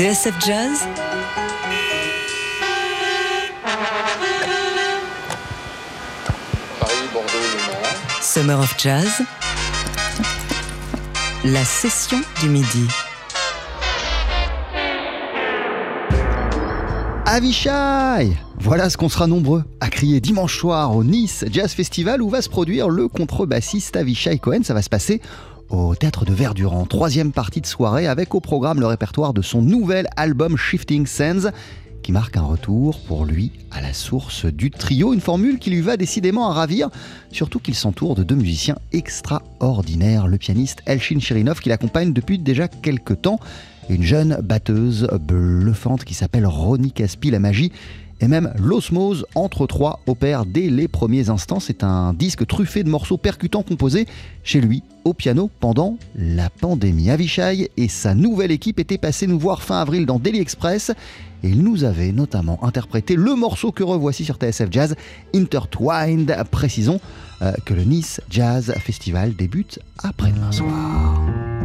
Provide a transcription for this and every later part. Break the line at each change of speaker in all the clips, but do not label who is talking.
TSF Jazz
Paris, Bordeaux, Le Mans.
Summer of Jazz La session du midi.
Avishai Voilà ce qu'on sera nombreux à crier dimanche soir au Nice Jazz Festival où va se produire le contrebassiste Avishai Cohen. Ça va se passer au Théâtre de Verdurant. Troisième partie de soirée avec au programme le répertoire de son nouvel album Shifting Sands qui marque un retour pour lui à la source du trio, une formule qui lui va décidément à ravir, surtout qu'il s'entoure de deux musiciens extraordinaires, le pianiste Elshin Chirinov qui l'accompagne depuis déjà quelques temps, et une jeune batteuse bluffante qui s'appelle Ronnie Caspi, la magie et même l'osmose entre trois opère dès les premiers instants. C'est un disque truffé de morceaux percutants composés chez lui au piano pendant la pandémie. Avishai et sa nouvelle équipe étaient passés nous voir fin avril dans Daily Express et ils nous avaient notamment interprété le morceau que revoici sur TSF Jazz, Intertwined. Précisons euh, que le Nice Jazz Festival débute après-demain soir.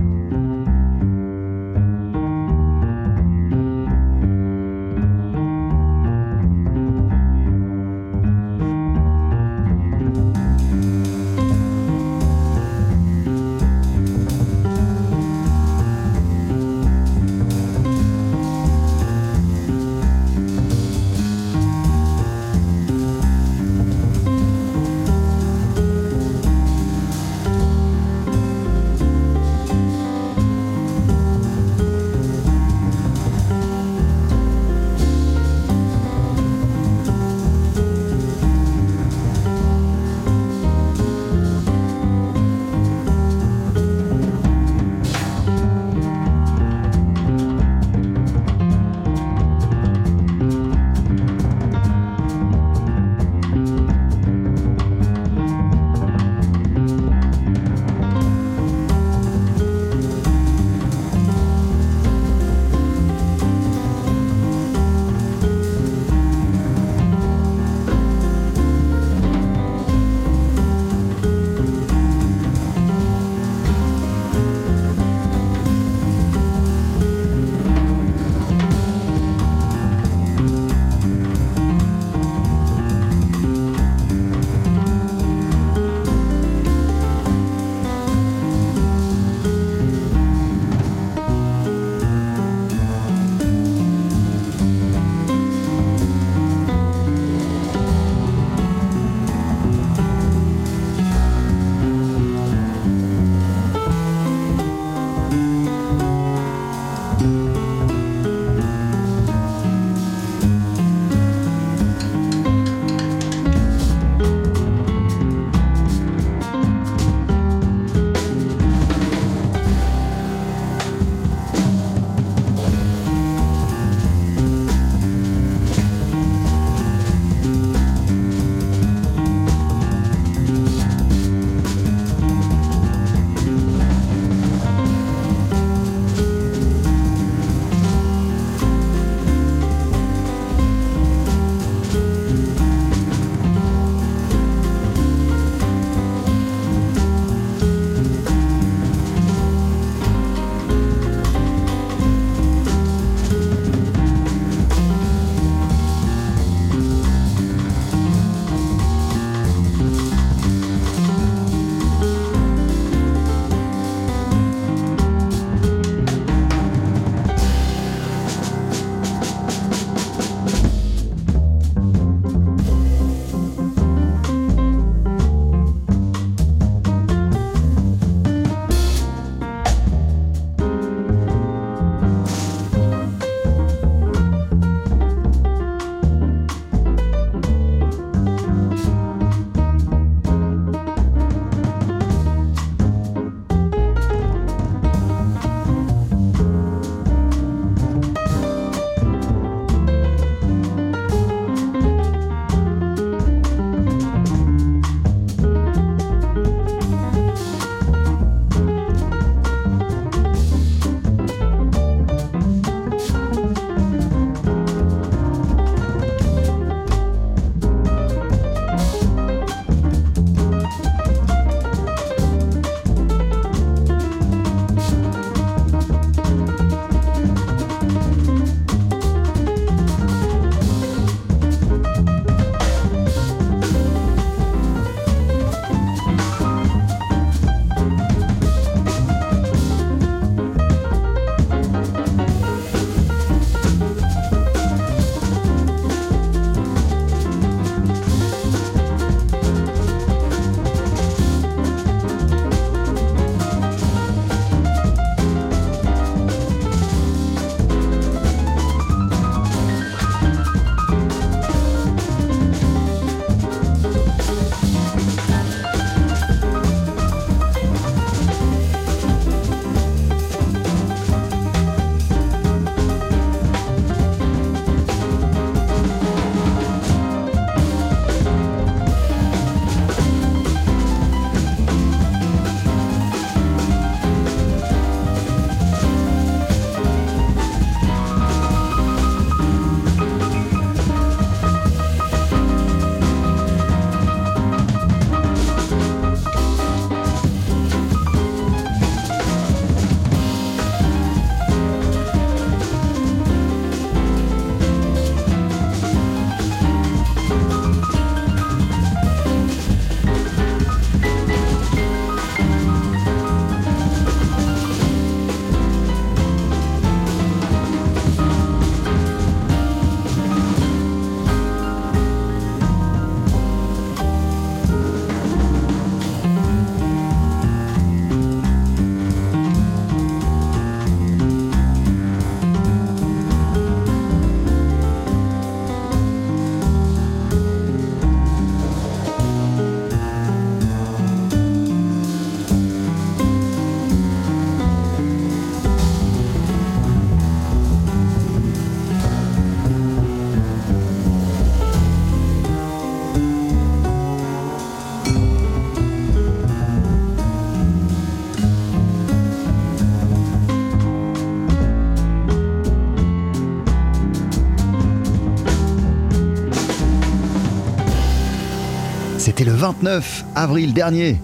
C'était le 29 avril dernier.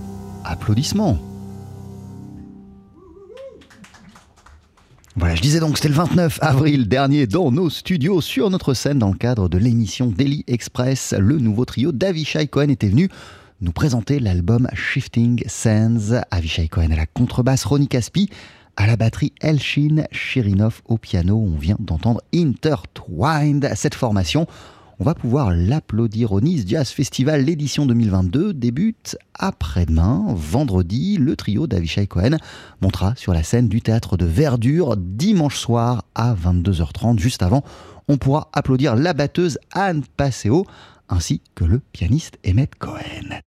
Applaudissements. Voilà, je disais donc, c'était le 29 avril dernier dans nos studios, sur notre scène, dans le cadre de l'émission Daily Express. Le nouveau trio d'Avishai Cohen était venu nous présenter l'album Shifting Sands. Avishai Cohen à la contrebasse, Ronnie Caspi à la batterie, Elshin Shirinov au piano. On vient d'entendre Intertwined. Cette formation, on va pouvoir l'applaudir au Nice Jazz Festival. L'édition 2022 débute après-demain, vendredi. Le trio d'Avishai Cohen montera sur la scène du théâtre de Verdure dimanche soir à 22h30. Juste avant, on pourra applaudir la batteuse Anne Passeo ainsi que le pianiste Emmett Cohen.